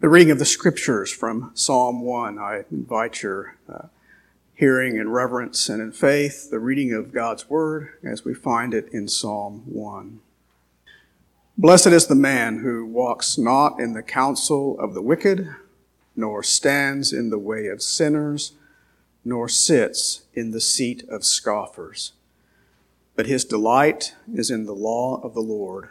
The reading of the scriptures from Psalm 1. I invite your uh, hearing in reverence and in faith, the reading of God's word as we find it in Psalm 1. Blessed is the man who walks not in the counsel of the wicked, nor stands in the way of sinners, nor sits in the seat of scoffers. But his delight is in the law of the Lord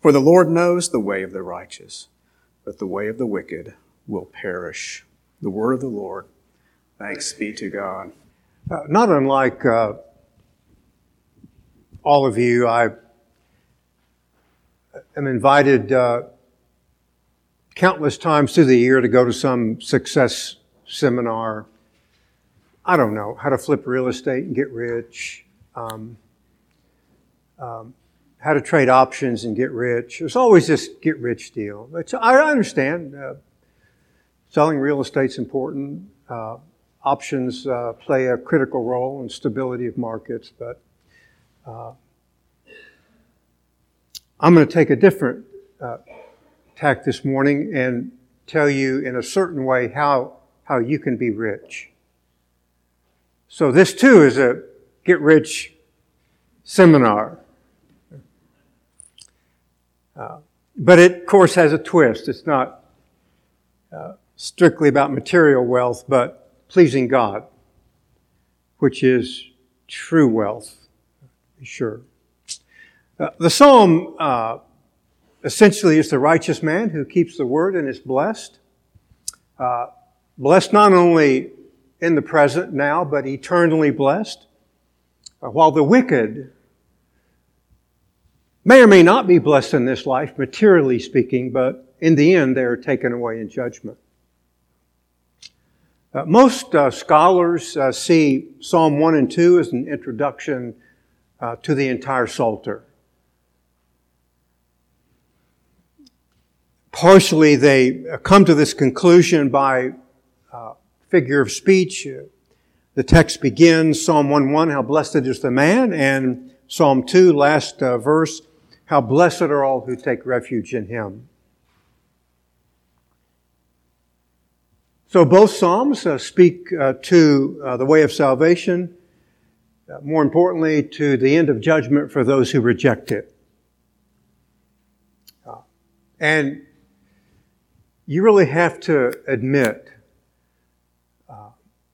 For the Lord knows the way of the righteous, but the way of the wicked will perish. The word of the Lord. Thanks be to God. Uh, not unlike uh, all of you, I am invited uh, countless times through the year to go to some success seminar. I don't know how to flip real estate and get rich. Um, um, how to trade options and get rich. There's always this get rich deal. Which I understand. Uh, selling real estate's important. Uh, options uh, play a critical role in stability of markets, but uh, I'm going to take a different uh, tack this morning and tell you in a certain way how how you can be rich. So this too is a get rich seminar. Uh, but it, of course, has a twist. It's not uh, strictly about material wealth, but pleasing God, which is true wealth, sure. Uh, the psalm uh, essentially is the righteous man who keeps the word and is blessed. Uh, blessed not only in the present now, but eternally blessed. while the wicked may or may not be blessed in this life, materially speaking, but in the end, they are taken away in judgment. Uh, most uh, scholars uh, see Psalm 1 and 2 as an introduction uh, to the entire Psalter. Partially, they uh, come to this conclusion by uh, figure of speech. The text begins Psalm 1 1, How blessed is the man, and Psalm 2, last verse, how blessed are all who take refuge in him. So both Psalms uh, speak uh, to uh, the way of salvation, uh, more importantly, to the end of judgment for those who reject it. Uh, and you really have to admit uh,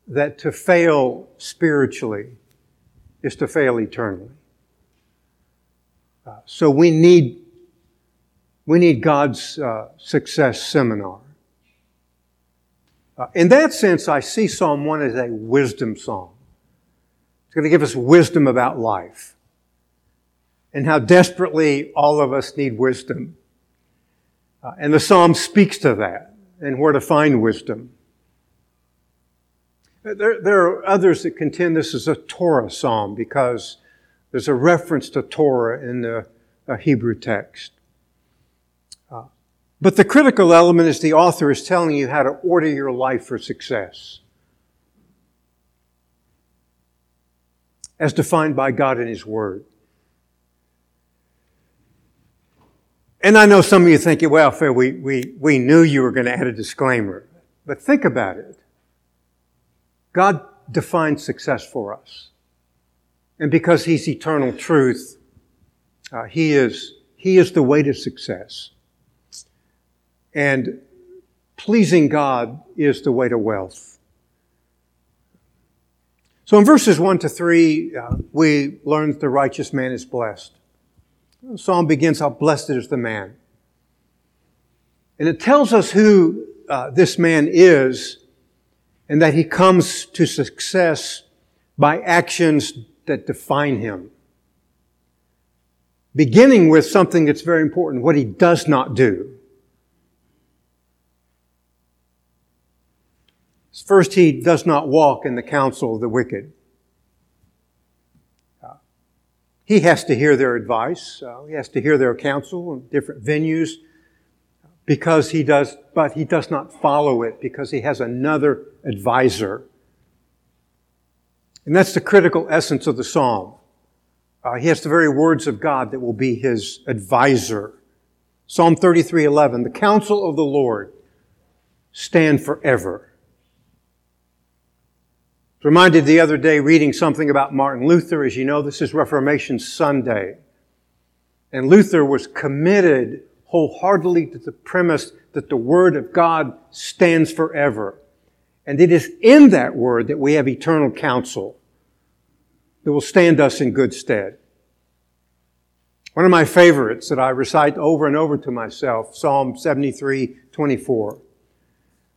that to fail spiritually is to fail eternally. So we need, we need God's uh, success seminar. Uh, in that sense, I see Psalm 1 as a wisdom song. It's going to give us wisdom about life and how desperately all of us need wisdom. Uh, and the psalm speaks to that and where to find wisdom. There, there are others that contend this is a Torah psalm because there's a reference to Torah in the uh, Hebrew text. Uh, but the critical element is the author is telling you how to order your life for success. As defined by God in His Word. And I know some of you think, well, Phil, we, we, we knew you were going to add a disclaimer. But think about it. God defines success for us. And because He's eternal truth, uh, he, is, he is the way to success. And pleasing God is the way to wealth. So in verses 1 to 3, uh, we learn that the righteous man is blessed. The psalm begins, How blessed is the man. And it tells us who uh, this man is and that he comes to success by actions that define him. Beginning with something that's very important, what he does not do. First, he does not walk in the counsel of the wicked. He has to hear their advice. Uh, he has to hear their counsel in different venues because he does, but he does not follow it because he has another advisor and that's the critical essence of the psalm. Uh, he has the very words of God that will be his advisor. Psalm 33:11, the counsel of the Lord stand forever. Reminded the other day reading something about Martin Luther. As you know, this is Reformation Sunday. And Luther was committed wholeheartedly to the premise that the Word of God stands forever. And it is in that Word that we have eternal counsel that will stand us in good stead. One of my favorites that I recite over and over to myself, Psalm 73, 24.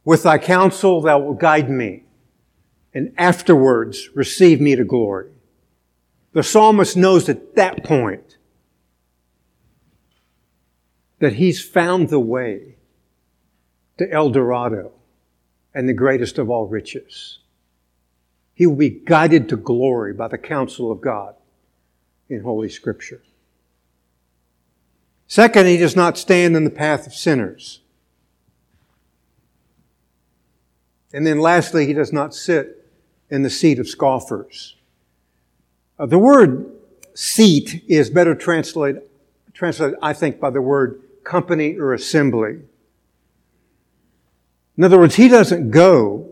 With thy counsel thou wilt guide me, and afterwards receive me to glory. The psalmist knows at that point that he's found the way to El Dorado and the greatest of all riches. He will be guided to glory by the counsel of God in Holy Scripture. Second, he does not stand in the path of sinners. And then lastly, he does not sit in the seat of scoffers. Uh, the word seat is better translated, translated, I think, by the word company or assembly. In other words, he doesn't go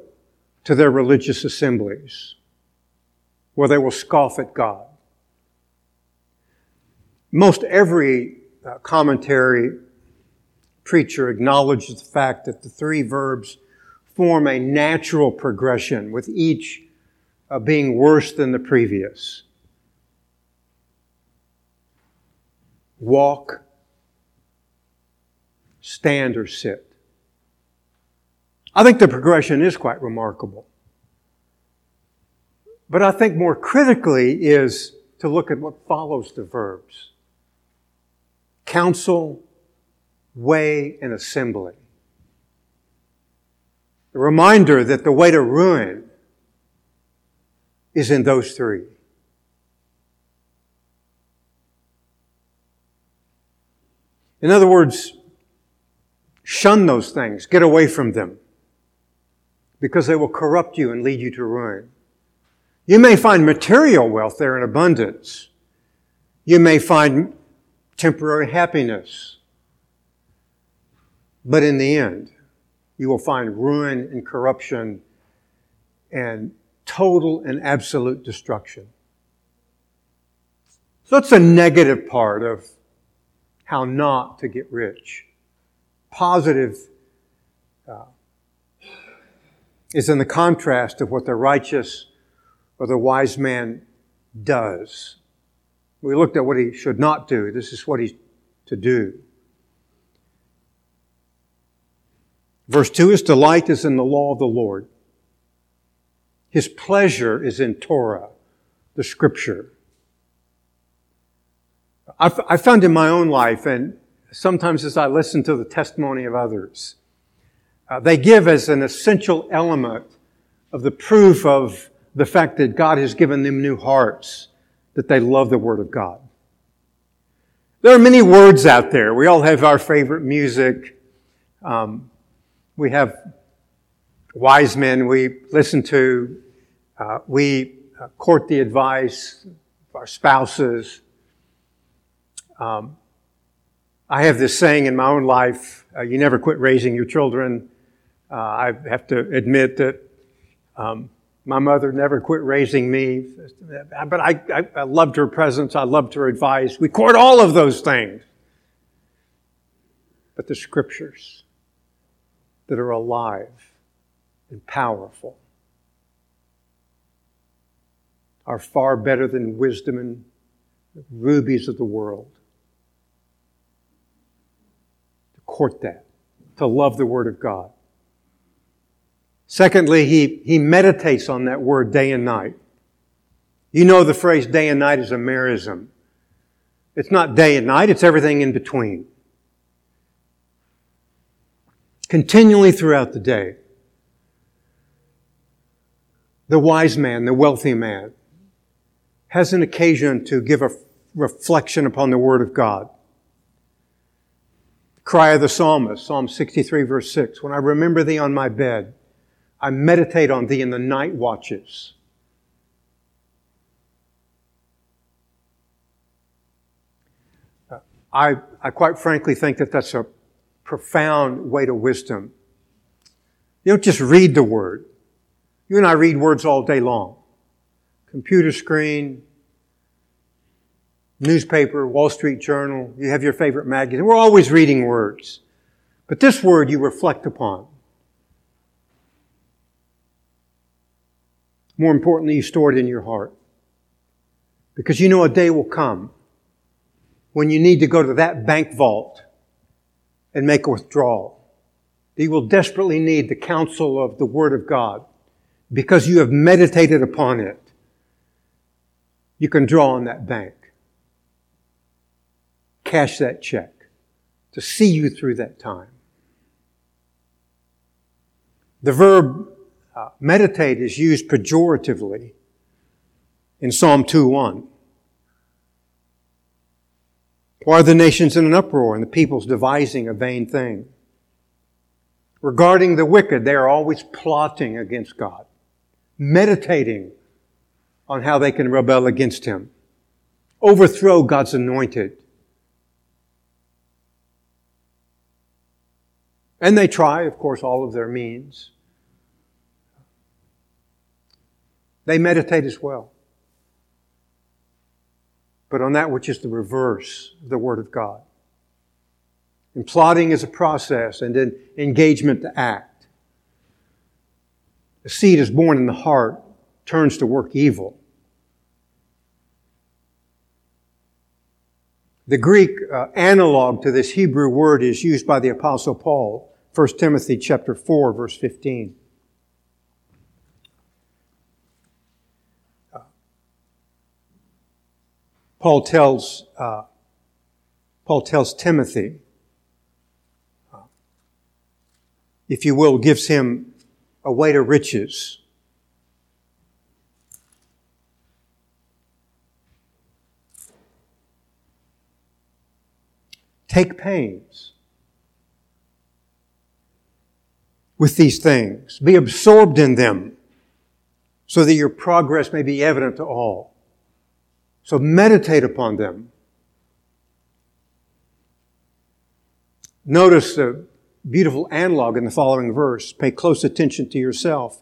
to their religious assemblies where they will scoff at God. Most every uh, commentary preacher acknowledges the fact that the three verbs form a natural progression with each uh, being worse than the previous. Walk, stand or sit. I think the progression is quite remarkable. But I think more critically is to look at what follows the verbs. Counsel, way, and assembly. A reminder that the way to ruin is in those three. In other words, Shun those things. Get away from them. Because they will corrupt you and lead you to ruin. You may find material wealth there in abundance. You may find temporary happiness. But in the end, you will find ruin and corruption and total and absolute destruction. So that's a negative part of how not to get rich positive uh, is in the contrast of what the righteous or the wise man does. We looked at what he should not do. This is what he's to do. Verse 2 His delight is in the law of the Lord. His pleasure is in Torah, the scripture. I've, I found in my own life, and sometimes as I listen to the testimony of others. Uh, they give as an essential element of the proof of the fact that God has given them new hearts, that they love the Word of God. There are many words out there. We all have our favorite music. Um, we have wise men we listen to. Uh, we uh, court the advice of our spouses. Um, I have this saying in my own life uh, you never quit raising your children. Uh, I have to admit that um, my mother never quit raising me, but I, I, I loved her presence, I loved her advice. We court all of those things. But the scriptures that are alive and powerful are far better than wisdom and rubies of the world. To court that, to love the Word of God. Secondly, he, he meditates on that word day and night. You know the phrase day and night is a merism. It's not day and night, it's everything in between. Continually throughout the day. the wise man, the wealthy man, has an occasion to give a reflection upon the Word of God. Cry of the psalmist, Psalm 63 verse 6. When I remember thee on my bed, I meditate on thee in the night watches. Uh, I, I quite frankly think that that's a profound way to wisdom. You don't just read the Word. You and I read words all day long. Computer screen, newspaper, Wall Street Journal, you have your favorite magazine. We're always reading words. But this word you reflect upon. More importantly, you store it in your heart. Because you know a day will come when you need to go to that bank vault and make a withdrawal. You will desperately need the counsel of the Word of God because you have meditated upon it. You can draw on that bank, cash that check to see you through that time. The verb meditate is used pejoratively in Psalm 2:1. Why are the nations in an uproar and the peoples devising a vain thing? Regarding the wicked, they are always plotting against God, meditating on how they can rebel against Him, overthrow God's anointed. And they try, of course, all of their means. They meditate as well but on that which is the reverse of the Word of God. And plotting is a process, and then engagement to act. The seed is born in the heart, turns to work evil. The Greek uh, analog to this Hebrew word is used by the apostle Paul, 1 Timothy chapter 4 verse 15. Paul tells, uh, Paul tells Timothy, uh, if you will, gives him a way to riches. Take pains with these things. Be absorbed in them so that your progress may be evident to all. So meditate upon them. Notice the beautiful analog in the following verse. Pay close attention to yourself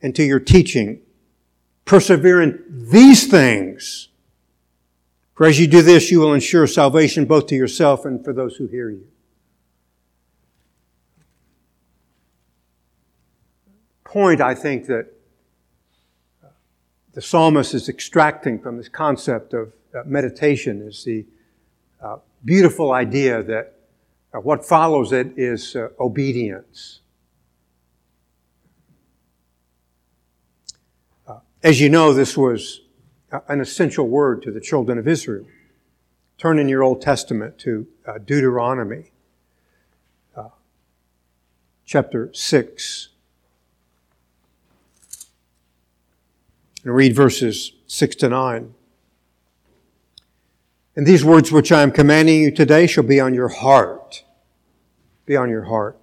and to your teaching. Persevere in these things. For as you do this, you will ensure salvation both to yourself and for those who hear you. Point, I think, that the psalmist is extracting from this concept of uh, meditation is the uh, beautiful idea that uh, what follows it is uh, obedience. Uh, as you know, this was an essential word to the children of Israel. Turn in your Old Testament to Deuteronomy chapter 6. And read verses 6 to 9. And these words which I am commanding you today shall be on your heart. Be on your heart.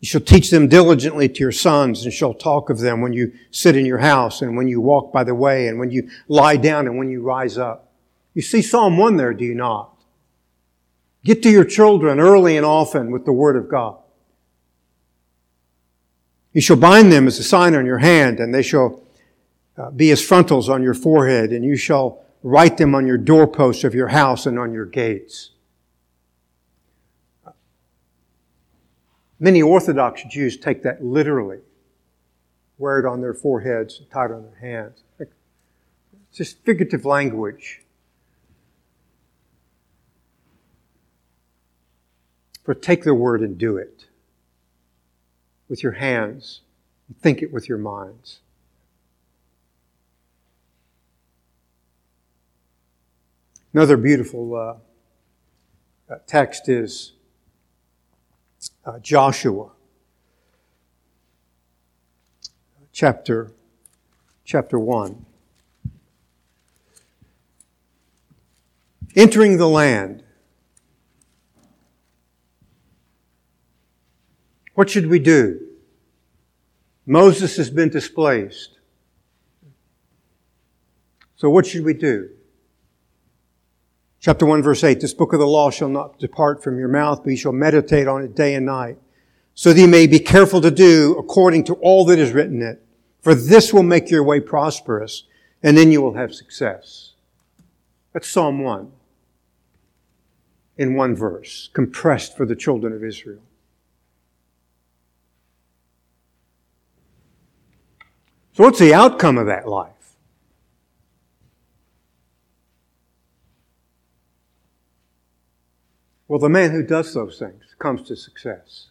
You shall teach them diligently to your sons and shall talk of them when you sit in your house and when you walk by the way and when you lie down and when you rise up. You see Psalm 1 there, do you not? Get to your children early and often with the Word of God. You shall bind them as a sign on your hand and they shall uh, be as frontals on your forehead, and you shall write them on your doorposts of your house and on your gates. Many Orthodox Jews take that literally, wear it on their foreheads, tie it on their hands. It's just figurative language. But take the word and do it with your hands, and think it with your minds. Another beautiful uh, uh, text is uh, Joshua chapter, chapter 1. Entering the land. What should we do? Moses has been displaced. So what should we do? Chapter 1 verse 8, this book of the law shall not depart from your mouth, but you shall meditate on it day and night, so that you may be careful to do according to all that is written in it. For this will make your way prosperous, and then you will have success. That's Psalm 1 in one verse, compressed for the children of Israel. So what's the outcome of that life? Well, the man who does those things comes to success.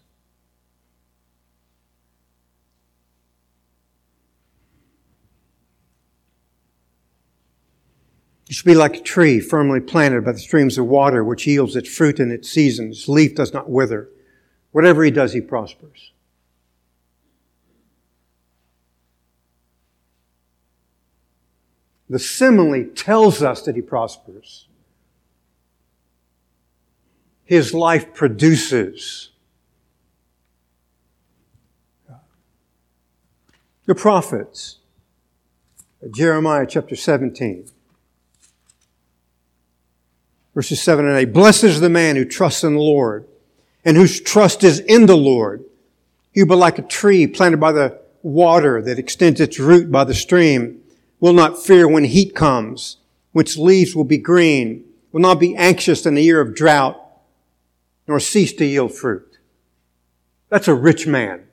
You should be like a tree firmly planted by the streams of water, which yields its fruit in its season. Its leaf does not wither. Whatever he does, he prospers. The simile tells us that he prospers his life produces. The prophets, Jeremiah chapter 17, verses 7 and 8. Blessed is the man who trusts in the Lord and whose trust is in the Lord. You but like a tree planted by the water that extends its root by the stream will not fear when heat comes, which leaves will be green, will not be anxious in the year of drought nor cease to yield fruit. That's a rich man.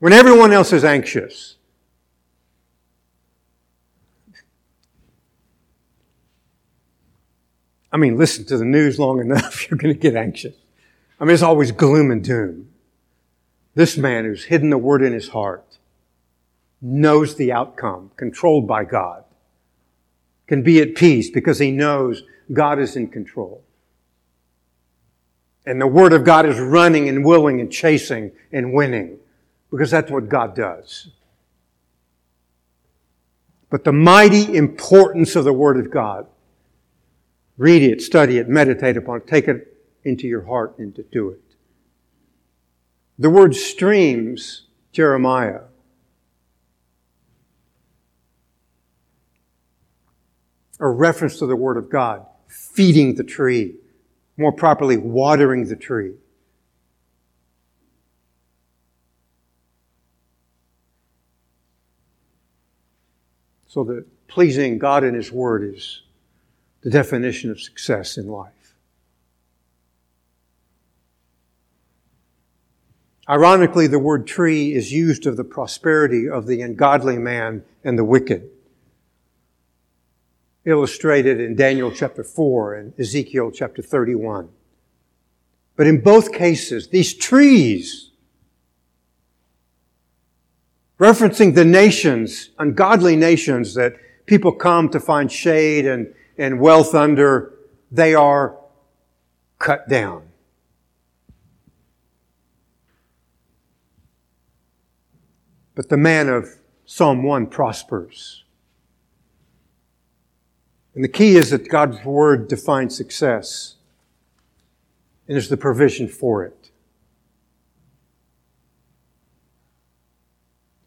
When everyone else is anxious, I mean, listen to the news long enough, you're going to get anxious. I mean, it's always gloom and doom. This man who's hidden the word in his heart knows the outcome, controlled by God, can be at peace because he knows God is in control. And the Word of God is running and willing and chasing and winning because that's what God does. But the mighty importance of the Word of God, read it, study it, meditate upon it, take it into your heart and to do it. The word streams, Jeremiah, a reference to the Word of God, feeding the tree more properly, watering the tree. So that pleasing God and His Word is the definition of success in life. Ironically, the word tree is used of the prosperity of the ungodly man and the wicked illustrated in Daniel chapter 4 and Ezekiel chapter 31. But in both cases, these trees, referencing the nations, ungodly nations that people come to find shade and, and wealth under, they are cut down. But the man of Psalm 1 prospers. And the key is that God's Word defines success and is the provision for it.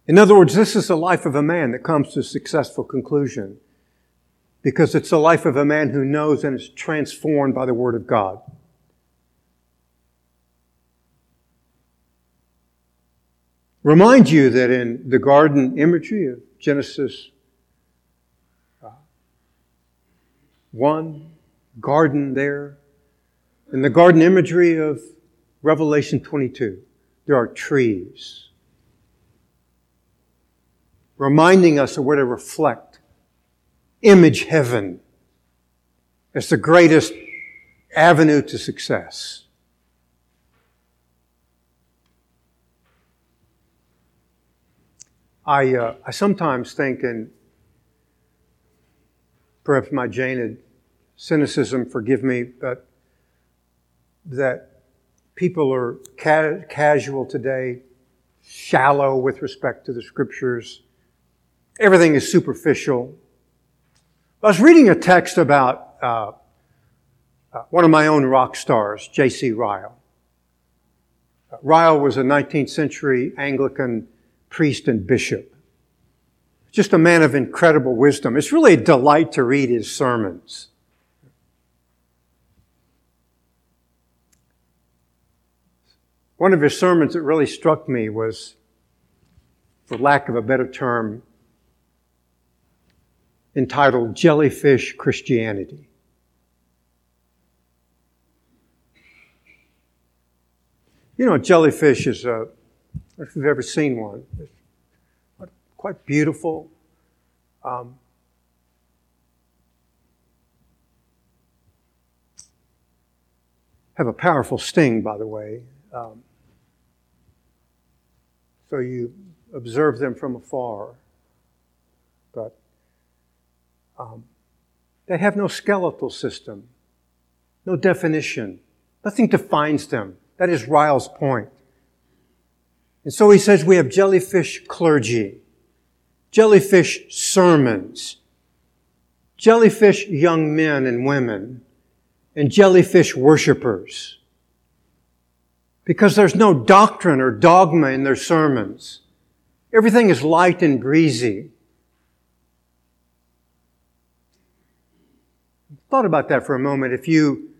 In other words, this is the life of a man that comes to a successful conclusion because it's the life of a man who knows and is transformed by the Word of God. Remind you that in the garden imagery of Genesis one garden there. In the garden imagery of Revelation 22, there are trees reminding us of where to reflect, image heaven as the greatest avenue to success. I, uh, I sometimes think, and perhaps my jaded cynicism, forgive me, but that people are ca- casual today, shallow with respect to the scriptures. Everything is superficial. I was reading a text about uh, uh, one of my own rock stars, J.C. Ryle. Uh, Ryle was a 19th century Anglican priest and bishop. Just a man of incredible wisdom. It's really a delight to read his sermons. One of his sermons that really struck me was, for lack of a better term, entitled Jellyfish Christianity. You know, jellyfish is a, if you've ever seen one, quite beautiful. Um, have a powerful sting, by the way. Um, so you observe them from afar. But um, they have no skeletal system, no definition. Nothing defines them. That is Ryle's point. And so he says we have jellyfish clergy, jellyfish sermons, jellyfish young men and women, and jellyfish worshippers because there's no doctrine or dogma in their sermons. Everything is light and breezy. Thought about that for a moment. If you,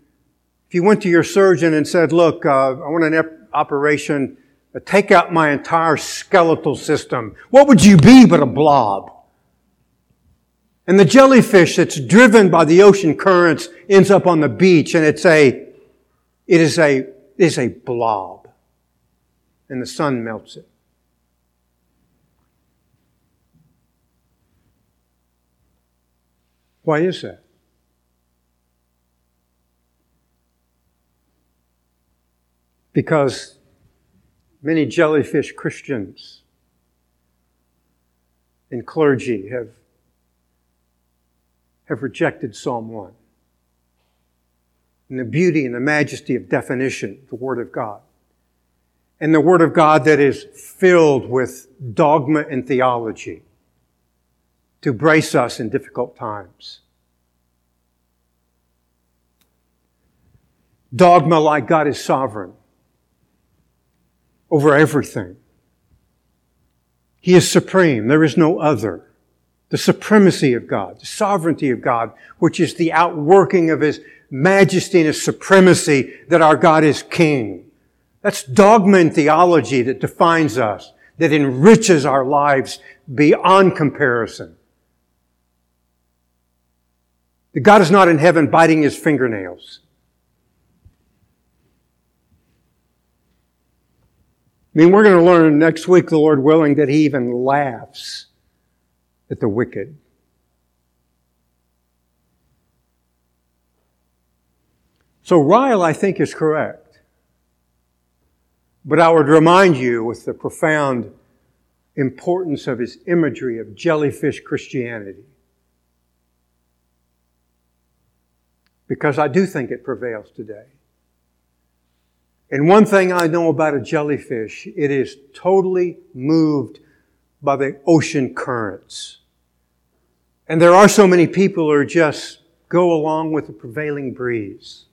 if you went to your surgeon and said, look, uh, I want an ep- operation, uh, take out my entire skeletal system, what would you be but a blob? And the jellyfish that's driven by the ocean currents ends up on the beach and it's a, it is a is a blob, and the sun melts it. Why is that? Because many jellyfish Christians and clergy have, have rejected Psalm 1 and the beauty and the majesty of definition, the Word of God. And the Word of God that is filled with dogma and theology to brace us in difficult times. Dogma like God is sovereign over everything. He is supreme. There is no other. The supremacy of God, the sovereignty of God, which is the outworking of His majesty and his supremacy that our God is king. That's dogma and theology that defines us, that enriches our lives beyond comparison. That God is not in heaven biting his fingernails. I mean, we're going to learn next week, the Lord willing, that he even laughs at the wicked. So Ryle, I think, is correct. But I would remind you with the profound importance of his imagery of jellyfish Christianity. Because I do think it prevails today. And one thing I know about a jellyfish, it is totally moved by the ocean currents. And there are so many people who just go along with the prevailing breeze.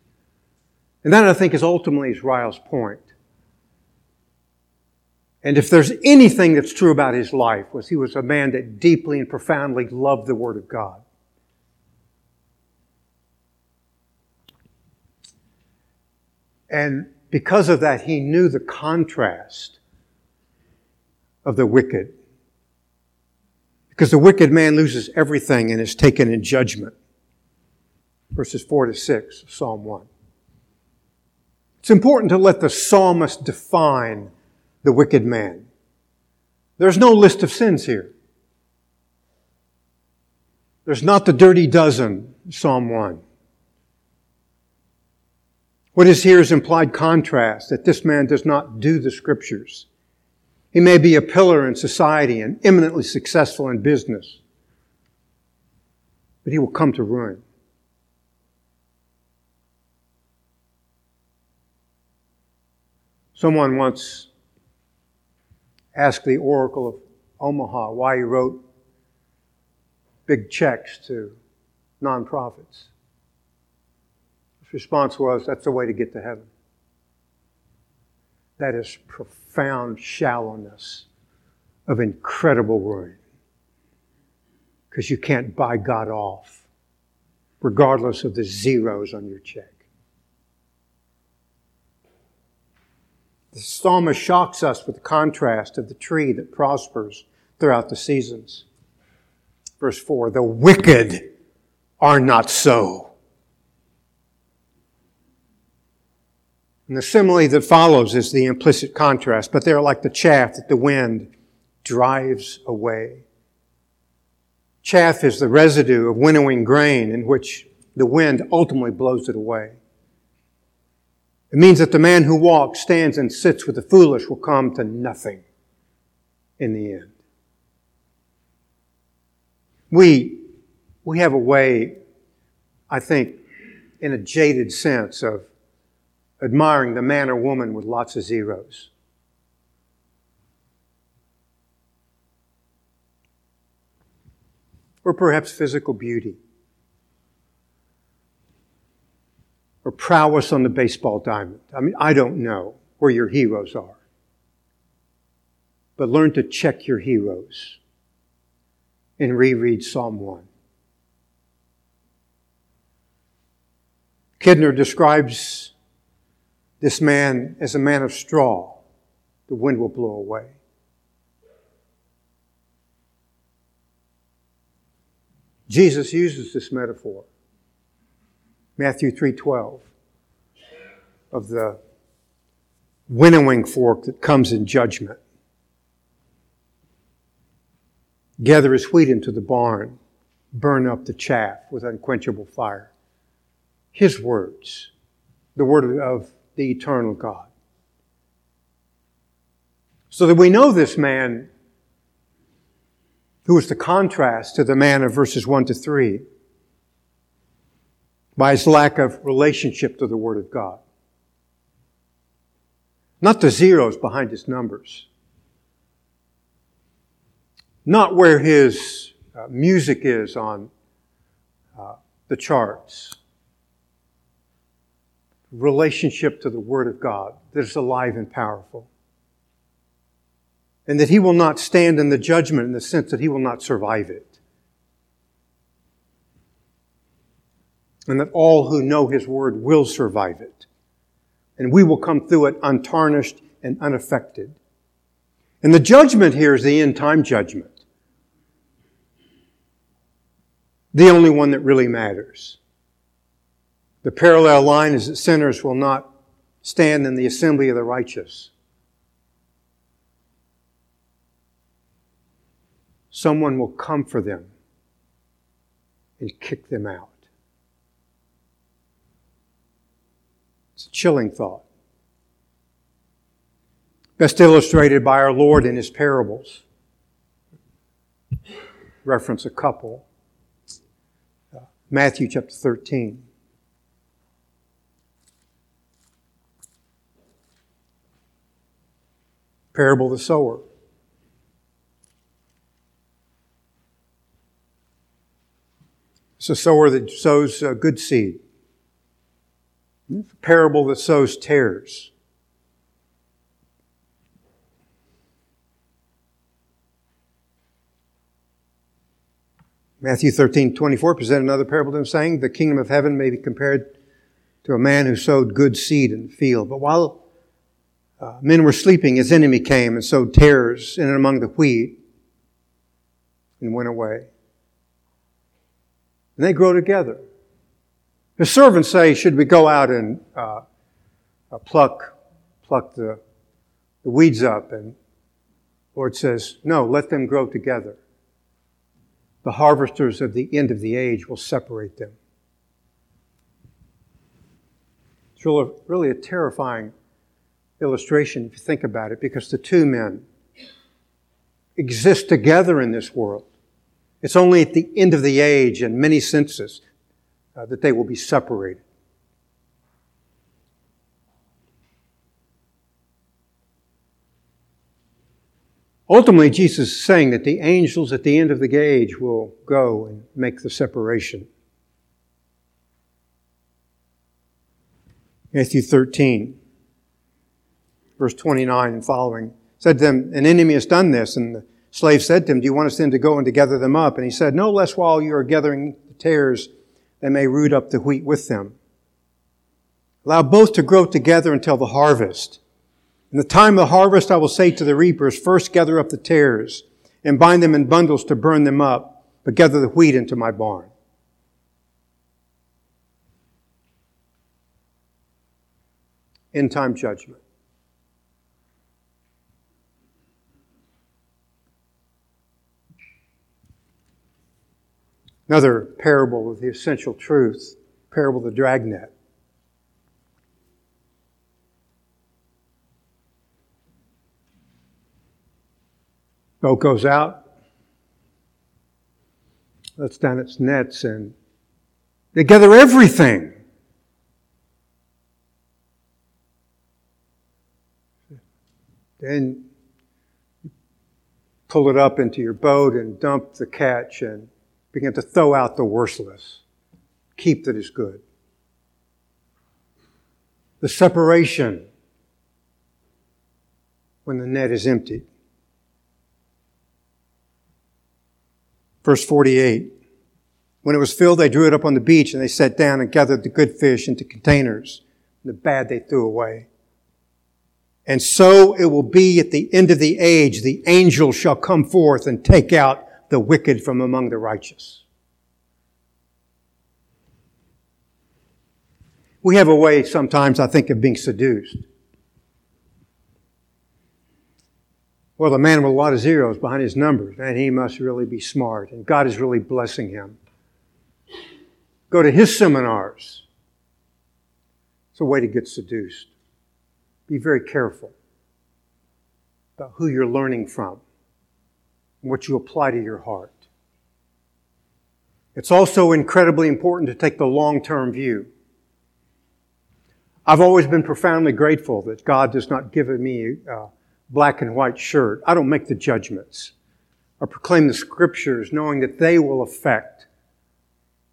And that, I think, is ultimately is Ryle's point. And if there's anything that's true about his life, was he was a man that deeply and profoundly loved the Word of God. And because of that, he knew the contrast of the wicked. Because the wicked man loses everything and is taken in judgment. Verses 4 to 6, Psalm 1. It's important to let the psalmist define the wicked man. There's no list of sins here. There's not the dirty dozen, Psalm 1. What is here is implied contrast that this man does not do the scriptures. He may be a pillar in society and eminently successful in business, but he will come to ruin. Someone once asked the Oracle of Omaha why he wrote big checks to nonprofits. His response was, That's the way to get to heaven. That is profound shallowness of incredible ruin. Because you can't buy God off, regardless of the zeros on your check. The psalmist shocks us with the contrast of the tree that prospers throughout the seasons. Verse 4 The wicked are not so. And the simile that follows is the implicit contrast, but they're like the chaff that the wind drives away. Chaff is the residue of winnowing grain in which the wind ultimately blows it away. It means that the man who walks, stands, and sits with the foolish will come to nothing in the end. We, we have a way, I think, in a jaded sense of admiring the man or woman with lots of zeros. Or perhaps physical beauty. Or prowess on the baseball diamond. I mean, I don't know where your heroes are. But learn to check your heroes and reread Psalm 1. Kidner describes this man as a man of straw. The wind will blow away. Jesus uses this metaphor. Matthew 3:12 of the winnowing fork that comes in judgment. Gather his wheat into the barn, burn up the chaff with unquenchable fire. His words, the word of the eternal God. So that we know this man who is the contrast to the man of verses 1 to 3 by his lack of relationship to the Word of God. Not the zeros behind his numbers. Not where his uh, music is on uh, the charts relationship to the Word of God that is alive and powerful. And that he will not stand in the judgment in the sense that he will not survive it. And that all who know his Word will survive it. And we will come through it untarnished and unaffected. And the judgment here is the end time judgment. The only one that really matters. The parallel line is that sinners will not stand in the assembly of the righteous. Someone will come for them and kick them out. It's a chilling thought. Best illustrated by our Lord in his parables. Reference a couple. Matthew chapter 13. Parable of the sower. It's a sower that sows uh, good seed. Parable that sows tares. Matthew 13, 24 present another parable to him saying, The kingdom of heaven may be compared to a man who sowed good seed in the field. But while uh, men were sleeping, his enemy came and sowed tares in and among the wheat and went away. And they grow together. The servants say, Should we go out and uh, uh, pluck, pluck the, the weeds up? And Lord says, No, let them grow together. The harvesters of the end of the age will separate them. It's really, really a terrifying illustration if you think about it, because the two men exist together in this world. It's only at the end of the age, in many senses, uh, that they will be separated. Ultimately, Jesus is saying that the angels at the end of the age will go and make the separation. Matthew 13, verse 29 and following, said to them, An enemy has done this. And the slave said to him, Do you want us then to go and to gather them up? And he said, No less while you are gathering the tares, they may root up the wheat with them. Allow both to grow together until the harvest. In the time of the harvest, I will say to the reapers, first gather up the tares and bind them in bundles to burn them up, but gather the wheat into my barn. End time judgment. Another parable of the essential truth, parable of the dragnet. boat goes out, lets down its nets, and they gather everything. Then pull it up into your boat and dump the catch and begin to throw out the worthless. Keep that is good. The separation when the net is emptied. Verse 48. When it was filled, they drew it up on the beach and they sat down and gathered the good fish into containers. The bad they threw away. And so it will be at the end of the age. The angel shall come forth and take out the wicked from among the righteous. We have a way sometimes, I think, of being seduced. Well, the man with a lot of zeros behind his numbers, and he must really be smart, and God is really blessing him. Go to his seminars. It's a way to get seduced. Be very careful about who you're learning from what you apply to your heart. It's also incredibly important to take the long term view. I've always been profoundly grateful that God has not given me a black and white shirt. I don't make the judgments. I proclaim the scriptures knowing that they will affect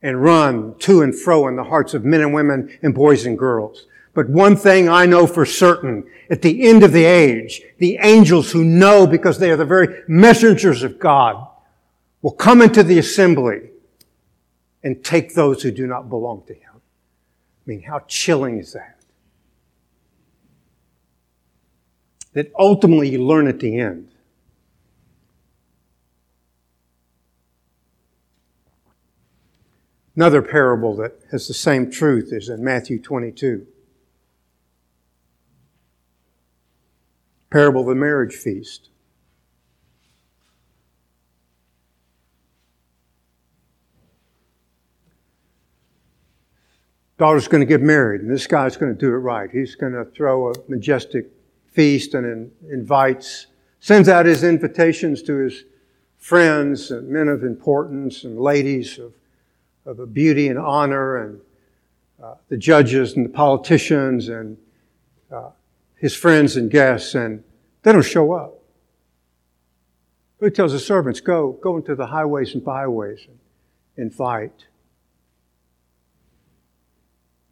and run to and fro in the hearts of men and women and boys and girls. But one thing I know for certain, at the end of the age, the angels who know because they are the very messengers of God will come into the assembly and take those who do not belong to Him. I mean, how chilling is that? that ultimately you learn at the end. Another parable that has the same truth is in Matthew 22. Parable of the marriage feast. Daughter's going to get married, and this guy's going to do it right. He's going to throw a majestic feast and invites, sends out his invitations to his friends and men of importance and ladies of, of beauty and honor and uh, the judges and the politicians and uh, his friends and guests, and they don't show up. He tells the servants, go, go into the highways and byways and fight."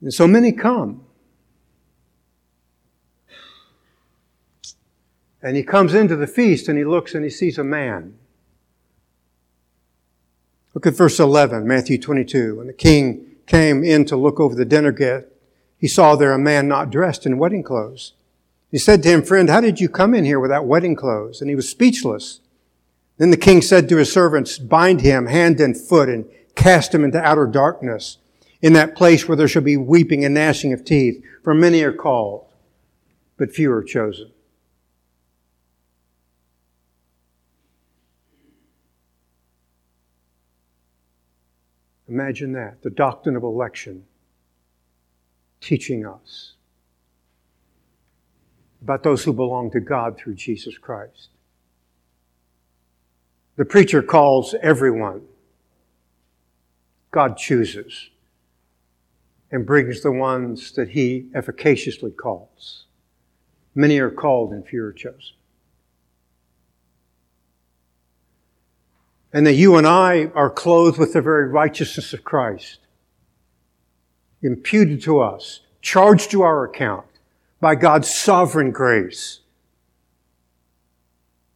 And so many come. And he comes into the feast and he looks and he sees a man. Look at verse 11, Matthew 22. When the king came in to look over the dinner guest, he saw there a man not dressed in wedding clothes. He said to him, Friend, how did you come in here without wedding clothes? And he was speechless. Then the king said to his servants, Bind him hand and foot and cast him into outer darkness, in that place where there shall be weeping and gnashing of teeth. For many are called, but few are chosen. Imagine that, the doctrine of election teaching us about those who belong to God through Jesus Christ. The preacher calls everyone. God chooses and brings the ones that he efficaciously calls. Many are called and few are chosen. and that you and I are clothed with the very righteousness of Christ, imputed to us, charged to our account by God's sovereign grace.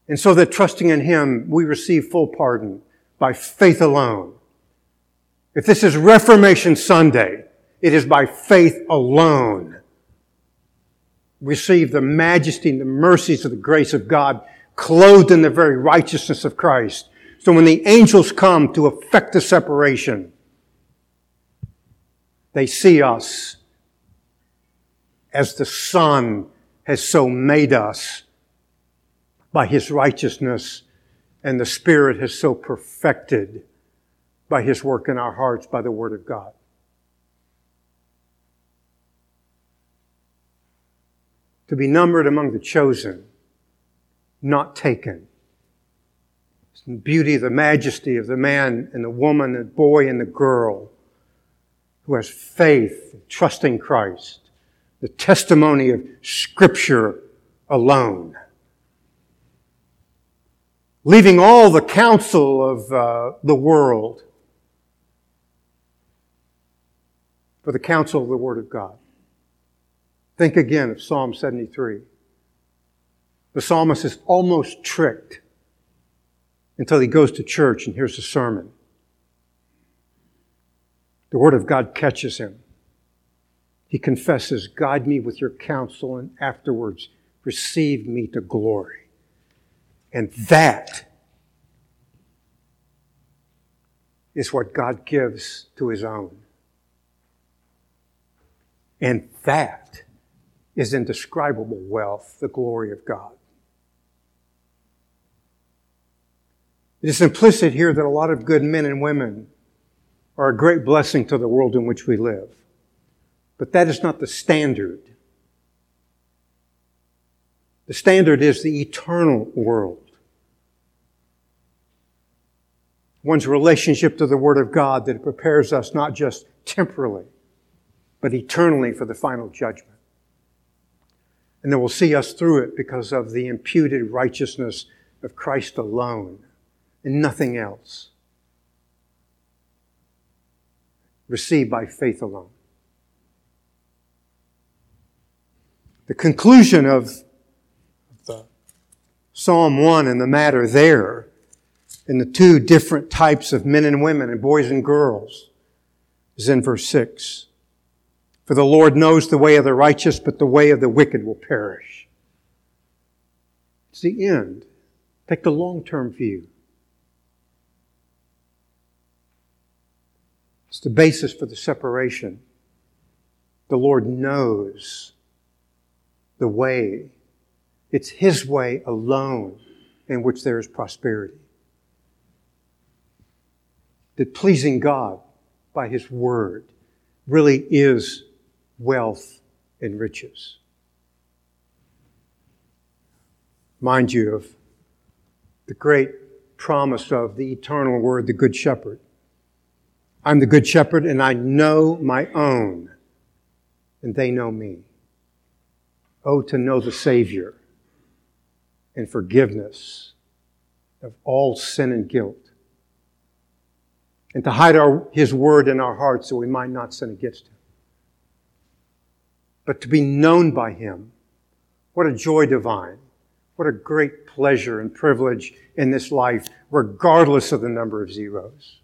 And so that trusting in Him, we receive full pardon by faith alone. If this is Reformation Sunday, it is by faith alone. Receive the majesty and the mercies of the grace of God, clothed in the very righteousness of Christ. So when the angels come to effect the separation, they see us as the Son has so made us by His righteousness and the Spirit has so perfected by His work in our hearts by the Word of God. To be numbered among the chosen, not taken. It's the beauty, the majesty of the man and the woman, the boy and the girl who has faith, trusting Christ, the testimony of Scripture alone leaving all the counsel of uh, the world for the counsel of the Word of God. Think again of Psalm 73. The psalmist is almost tricked until he goes to church and hears a sermon. The Word of God catches him. He confesses, Guide me with your counsel, and afterwards receive me to glory. And that is what God gives to His own. And that is indescribable wealth, the glory of God. It is implicit here that a lot of good men and women are a great blessing to the world in which we live. But that is not the standard. The standard is the eternal world. One's relationship to the Word of God that prepares us not just temporally, but eternally for the final judgment. And that will see us through it because of the imputed righteousness of Christ alone and nothing else. Received by faith alone. The conclusion of the Psalm 1 and the matter there in the two different types of men and women and boys and girls is in verse 6. For the Lord knows the way of the righteous, but the way of the wicked will perish. It's the end. Take the long term view. It's the basis for the separation. The Lord knows the way. It's His way alone in which there is prosperity. That pleasing God by His Word really is wealth and riches. Mind you of the great promise of the eternal word, the Good Shepherd. I'm the Good Shepherd and I know my own, and they know me. Oh, to know the Savior and forgiveness of all sin and guilt. And to hide our, His word in our hearts so we might not sin against Him but to be known by Him. What a joy divine. What a great pleasure and privilege in this life, regardless of the number of zeros.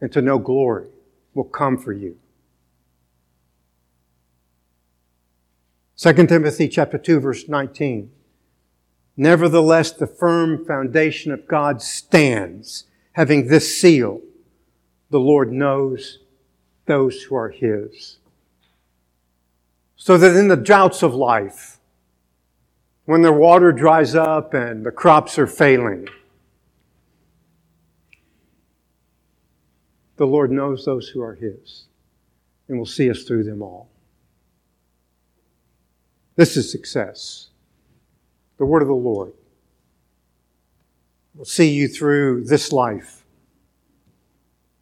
And to know glory will come for you. 2 Timothy chapter 2 verse 19. Nevertheless, the firm foundation of God stands, having this seal. The Lord knows those who are His. So that in the droughts of life, when the water dries up and the crops are failing, the Lord knows those who are His and will see us through them all. This is success. The word of the Lord will see you through this life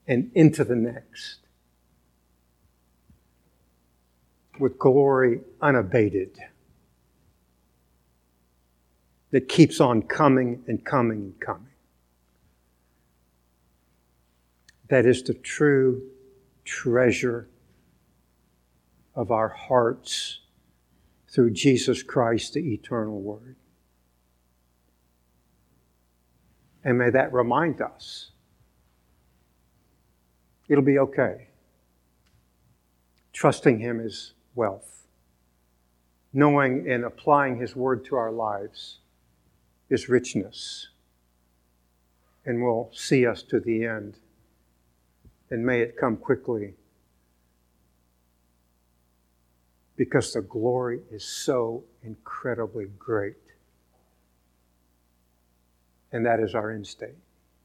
and into the next. with glory unabated that keeps on coming and coming and coming. that is the true treasure of our hearts through Jesus Christ, the eternal Word. And may that remind us it'll be okay. Trusting Him is wealth. Knowing and applying His Word to our lives is richness and will see us to the end. And may it come quickly because the glory is so incredibly great. And that is our end state.